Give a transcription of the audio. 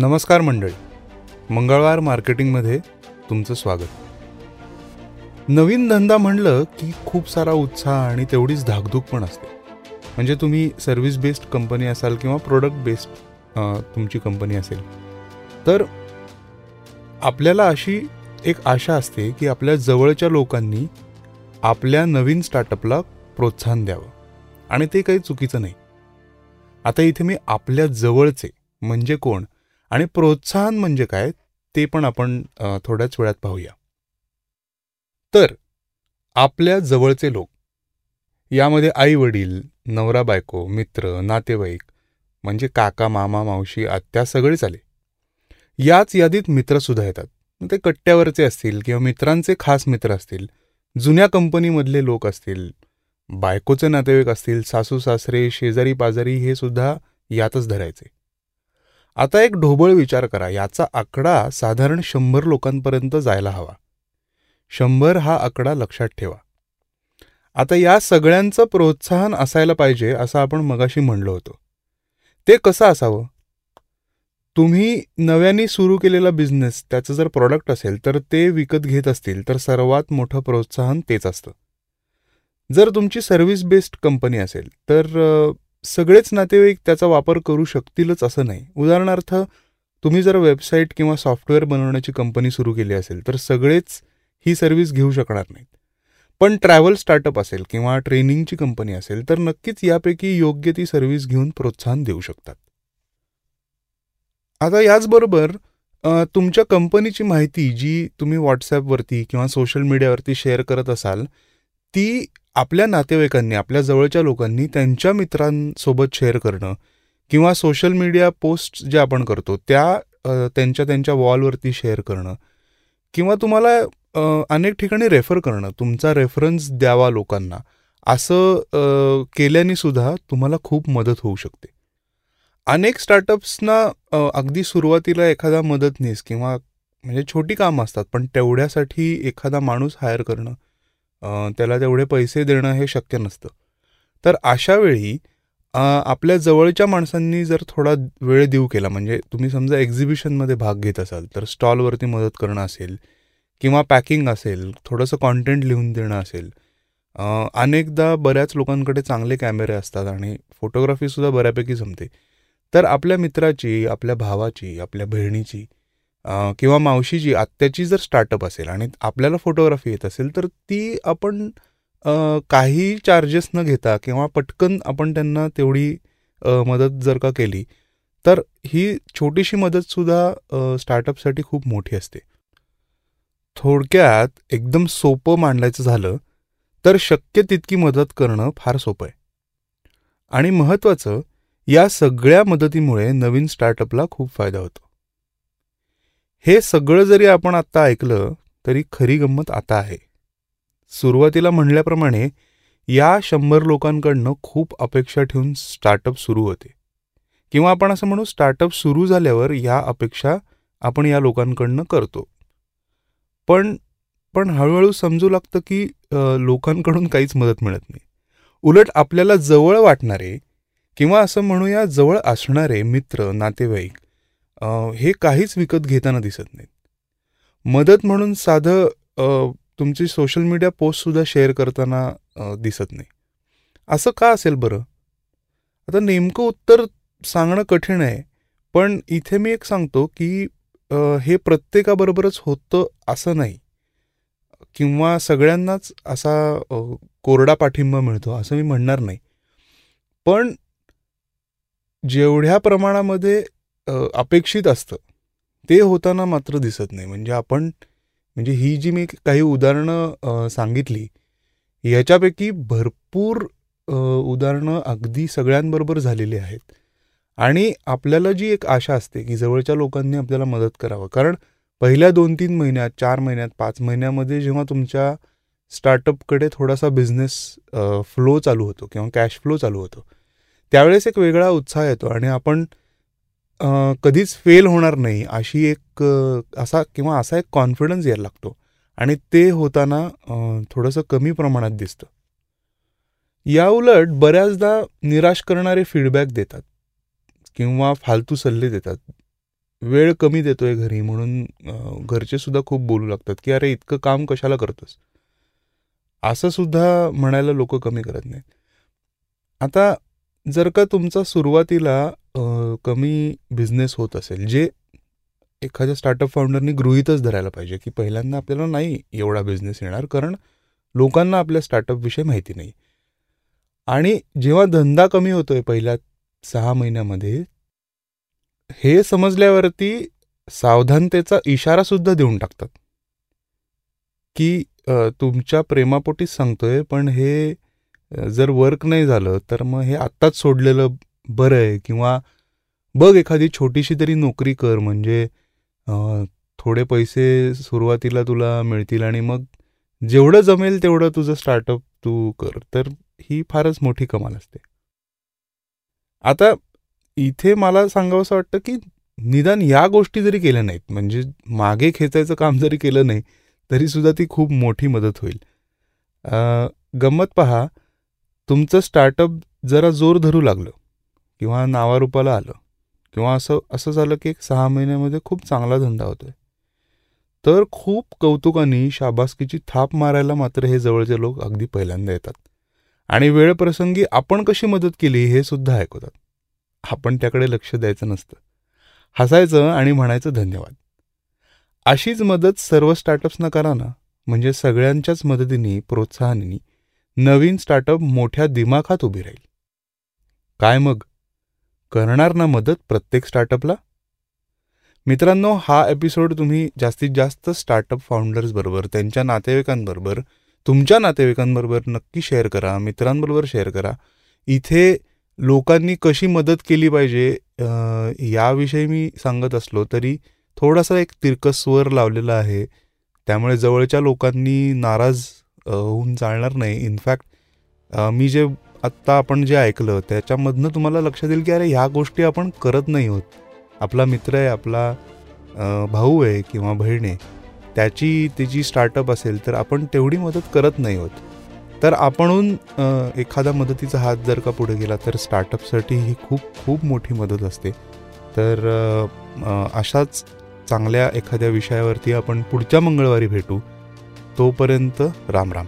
नमस्कार मंडळी. मंगळवार मार्केटिंगमध्ये तुमचं स्वागत. नवीन धंदा म्हणलं की खूप सारा उत्साह आणि तेवढीच धाकधूक पण असते. म्हणजे तुम्ही सर्व्हिस बेस्ड कंपनी असाल किंवा प्रोडक्ट बेस्ड तुमची कंपनी असेल. तर आपल्याला अशी एक आशा असते की आपल्या जवळच्या लोकांनी आपल्या नवीन स्टार्टअपला प्रोत्साहन द्यावं. आणि ते काही चुकीचं नाही. आता इथे मी आपल्या जवळचे म्हणजे कोण? आणि प्रोत्साहन म्हणजे काय ते पण आपण थोड्याच वेळात पाहूया. तर आपल्या जवळचे लोक यामध्ये आई वडील नवरा बायको मित्र नातेवाईक म्हणजे काका मामा मावशी आत्या सगळेच आले. याच यादीत मित्रसुद्धा येतात. ते कट्ट्यावरचे असतील किंवा मित्रांचे खास मित्र असतील जुन्या कंपनीमधले लोक असतील बायकोचे नातेवाईक असतील सासू सासरे शेजारी पाजारी हे सुद्धा यातच धरायचे. आता एक ढोबळ विचार करा. याचा आकडा साधारण शंभर लोकांपर्यंत जायला हवा. शंभर हा आकडा लक्षात ठेवा. आता या सगळ्यांचं प्रोत्साहन असायला पाहिजे असं आपण मगाशी म्हणलो होतो. ते कसं असावं? तुम्ही नव्याने सुरू केलेला बिझनेस त्याचं जर प्रॉडक्ट असेल तर ते विकत घेत असतील तर सर्वात मोठं प्रोत्साहन तेच असतं. जर तुमची सर्व्हिस बेस्ड कंपनी असेल तर सगळेच नातेवाईक त्याचा वापर करू शकतीलच असं नाही. उदाहरणार्थ तुम्ही जर वेबसाईट किंवा सॉफ्टवेअर बनवण्याची कंपनी सुरू केली असेल तर सगळेच ही सर्व्हिस घेऊ शकणार नाहीत. पण ट्रॅव्हल स्टार्टअप असेल किंवा ट्रेनिंगची कंपनी असेल तर नक्कीच यापैकी योग्य ती सर्व्हिस घेऊन प्रोत्साहन देऊ शकतात. आता याचबरोबर तुमच्या कंपनीची माहिती जी तुम्ही व्हॉट्सॲपवरती किंवा सोशल मीडियावरती शेअर करत असाल ती आपल्या नातेवाईकांनी आपल्या जवळच्या लोकांनी त्यांच्या मित्रांसोबत शेअर करणं किंवा सोशल मीडिया पोस्ट जे आपण करतो त्या त्यांच्या त्यांच्या वॉलवरती शेअर करणं किंवा तुम्हाला अनेक ठिकाणी रेफर करणं तुमचा रेफरन्स द्यावा लोकांना असं केल्याने सुद्धा तुम्हाला खूप मदत होऊ शकते. अनेक स्टार्टअप्सना अगदी सुरुवातीला एखादा मदतनीस किंवा म्हणजे छोटी कामं असतात पण तेवढ्यासाठी एखादा माणूस हायर करणं त्याला तेवढे पैसे देणं हे शक्य नसतं. तर अशा वेळी आपल्या जवळच्या माणसांनी जर थोडा वेळ देऊ केला म्हणजे तुम्ही समजा एक्झिबिशनमध्ये भाग घेत असाल तर स्टॉलवरती मदत करणं असेल किंवा पॅकिंग असेल थोडंसं कॉन्टेंट लिहून देणं असेल अनेकदा बऱ्याच लोकांकडे चांगले कॅमेरे असतात आणि फोटोग्राफीसुद्धा बऱ्यापैकी जमते. तर आपल्या मित्राची आपल्या भावाची आपल्या बहिणीची किंवा मावशीची आत्याची जर स्टार्टअप असेल आणि आपल्याला फोटोग्राफी येत असेल तर ती आपण काही चार्जेस न घेता किंवा पटकन आपण त्यांना तेवढी मदत जर का केली तर ही छोटीशी मदतसुद्धा स्टार्टअपसाठी खूप मोठी असते. थोडक्यात एकदम सोपं मांडायचं झालं तर शक्य तितकी मदत करणं फार सोपं आहे. आणि महत्त्वाचं या सगळ्या मदतीमुळे नवीन स्टार्टअपला खूप फायदा होतो. हे सगळं जरी आपण आत्ता ऐकलं तरी खरी गंमत आता आहे. सुरुवातीला म्हणल्याप्रमाणे या शंभर लोकांकडनं खूप अपेक्षा ठेवून स्टार्टअप सुरू होते. किंवा आपण असं म्हणू स्टार्टअप सुरू झाल्यावर या अपेक्षा आपण या लोकांकडनं करतो. पण पण हळूहळू समजू लागतं की लोकांकडून काहीच मदत मिळत नाही. उलट आपल्याला जवळ वाटणारे किंवा असं म्हणूया जवळ असणारे मित्र नातेवाईक हे काहीच विकत घेताना दिसत नाहीत. मदत म्हणून साधं तुमची सोशल मीडिया पोस्टसुद्धा शेअर करताना दिसत नाही. असं का असेल बरं? आता नेमकं उत्तर सांगणं कठीण आहे पण इथे मी एक सांगतो की हे प्रत्येकाबरोबरच होतं असं नाही. किंवा सगळ्यांनाच असा कोरडा पाठिंबा मिळतो असं मी म्हणणार नाही. पण जेवढ्या प्रमाणामध्ये अपेक्षित असतं. ते होताना मात्र दिसत नाही. म्हणजे आपण म्हणजे ही जी मी काही उदाहरणं सांगितली याच्यापैकी भरपूर उदाहरणं अगदी सगळ्यांबरोबर झालेली आहेत. आणि आपल्याला जी एक आशा असते की जवळच्या लोकांनी आपल्याला मदत करावं. कारण पहिल्या दोन तीन महिन्यात चार महिन्यात पाच महिन्यामध्ये जेव्हा तुमच्या स्टार्टअपकडे थोडासा बिझनेस फ्लो चालू होतो किंवा कॅश फ्लो चालू होतो त्यावेळेस एक वेगळा उत्साह येतो आणि आपण कधीच फेल होणार नाही अशी एक असा किंवा असा एक कॉन्फिडन्स यायला लागतो. आणि ते होताना थोडंसं कमी प्रमाणात दिसतं. याउलट बऱ्याचदा निराश करणारे फीडबॅक देतात. किंवा फालतू सल्ले देतात. वेळ कमी देतोय घरी म्हणून घरचे सुद्धा खूप बोलू लागतात की अरे इतकं काम कशाला करतोस? असं सुद्धा म्हणायला लोक कमी करत नाहीत. आता जर का तुमचा सुरुवातीला कमी बिझनेस होत असेल जे एखाद्या स्टार्टअप फाउंडरनी गृहीतच धरायला पाहिजे की पहिल्यांदा आपल्याला नाही एवढा बिझनेस येणार कारण लोकांना आपल्या स्टार्टअप विषयी माहिती नाही. आणि जेव्हा धंदा कमी होतोय पहिल्या सहा महिन्यामध्ये हे समजल्यावरती सावधानतेचा इशारा सुद्धा देऊन टाकतात. की तुमच्या प्रेमापोटीच सांगतोय पण हे जर वर्क नाही झालं तर मग हे आत्ताच सोडलेलं बरं आहे किंवा बघ एखादी छोटीशी तरी नोकरी कर. म्हणजे थोडे पैसे सुरुवातीला तुला मिळतील आणि मग जेवढं जमेल तेवढं तुझं स्टार्टअप तू कर. तर ही फारच मोठी कमाल असते. आता इथे मला सांगावंसं वाटतं की निदान या गोष्टी जरी केल्या नाहीत म्हणजे मागे खेचायचं काम जरी केलं नाही तरी सुद्धा ती खूप मोठी मदत होईल. गंमत पहा तुमचं स्टार्टअप जरा जोर धरू लागलं किंवा नावारूपाला आलं. किंवा असं असं झालं की एक सहा महिन्यामध्ये खूप चांगला धंदा होतोय. तर खूप कौतुकाने शाबासकीची थाप मारायला मात्र हे जवळचे लोक अगदी पहिल्यांदा येतात. आणि वेळप्रसंगी आपण कशी मदत केली हे सुद्धा ऐकवतात आपण त्याकडे लक्ष द्यायचं नसतं. हसायचं आणि म्हणायचं धन्यवाद. अशीच मदत सर्व स्टार्टअप्सना करा ना. म्हणजे सगळ्यांच्याच मदतीने प्रोत्साहनाने नवीन स्टार्टअप मोठ्या दिमाखात उभी राहील. काय मग? करणार ना मदत प्रत्येक स्टार्टअपला मित्रांनो हा एपिसोड तुम्ही जास्तीत जास्त स्टार्टअप फाउंडर्सबरोबर त्यांच्या नातेवाईकांबरोबर तुमच्या नातेवाईकांबरोबर नक्की शेअर करा मित्रांबरोबर शेअर करा. इथे लोकांनी कशी मदत केली पाहिजे याविषयी मी सांगत असलो तरी थोडासा एक तिरकस स्वर लावलेला आहे. त्यामुळे जवळच्या लोकांनी नाराज होऊन चालणार नाही. इनफॅक्ट मी जे आत्ता आपण जे ऐकलं त्याच्यामधनं तुम्हाला लक्षात येईल की अरे ह्या गोष्टी आपण करत नाही होत. आपला मित्र आहे आपला भाऊ आहे किंवा बहीण आहे त्याची त्याची स्टार्टअप असेल तर आपण तेवढी मदत करत नाही होत. तर आपणहून एखादा मदतीचा हात जर का पुढे गेला तर स्टार्टअपसाठी ही खूप खूप मोठी मदत असते. तर अशाच चांगल्या एखाद्या विषयावरती आपण पुढच्या मंगळवारी भेटू. तोपर्यंत राम राम.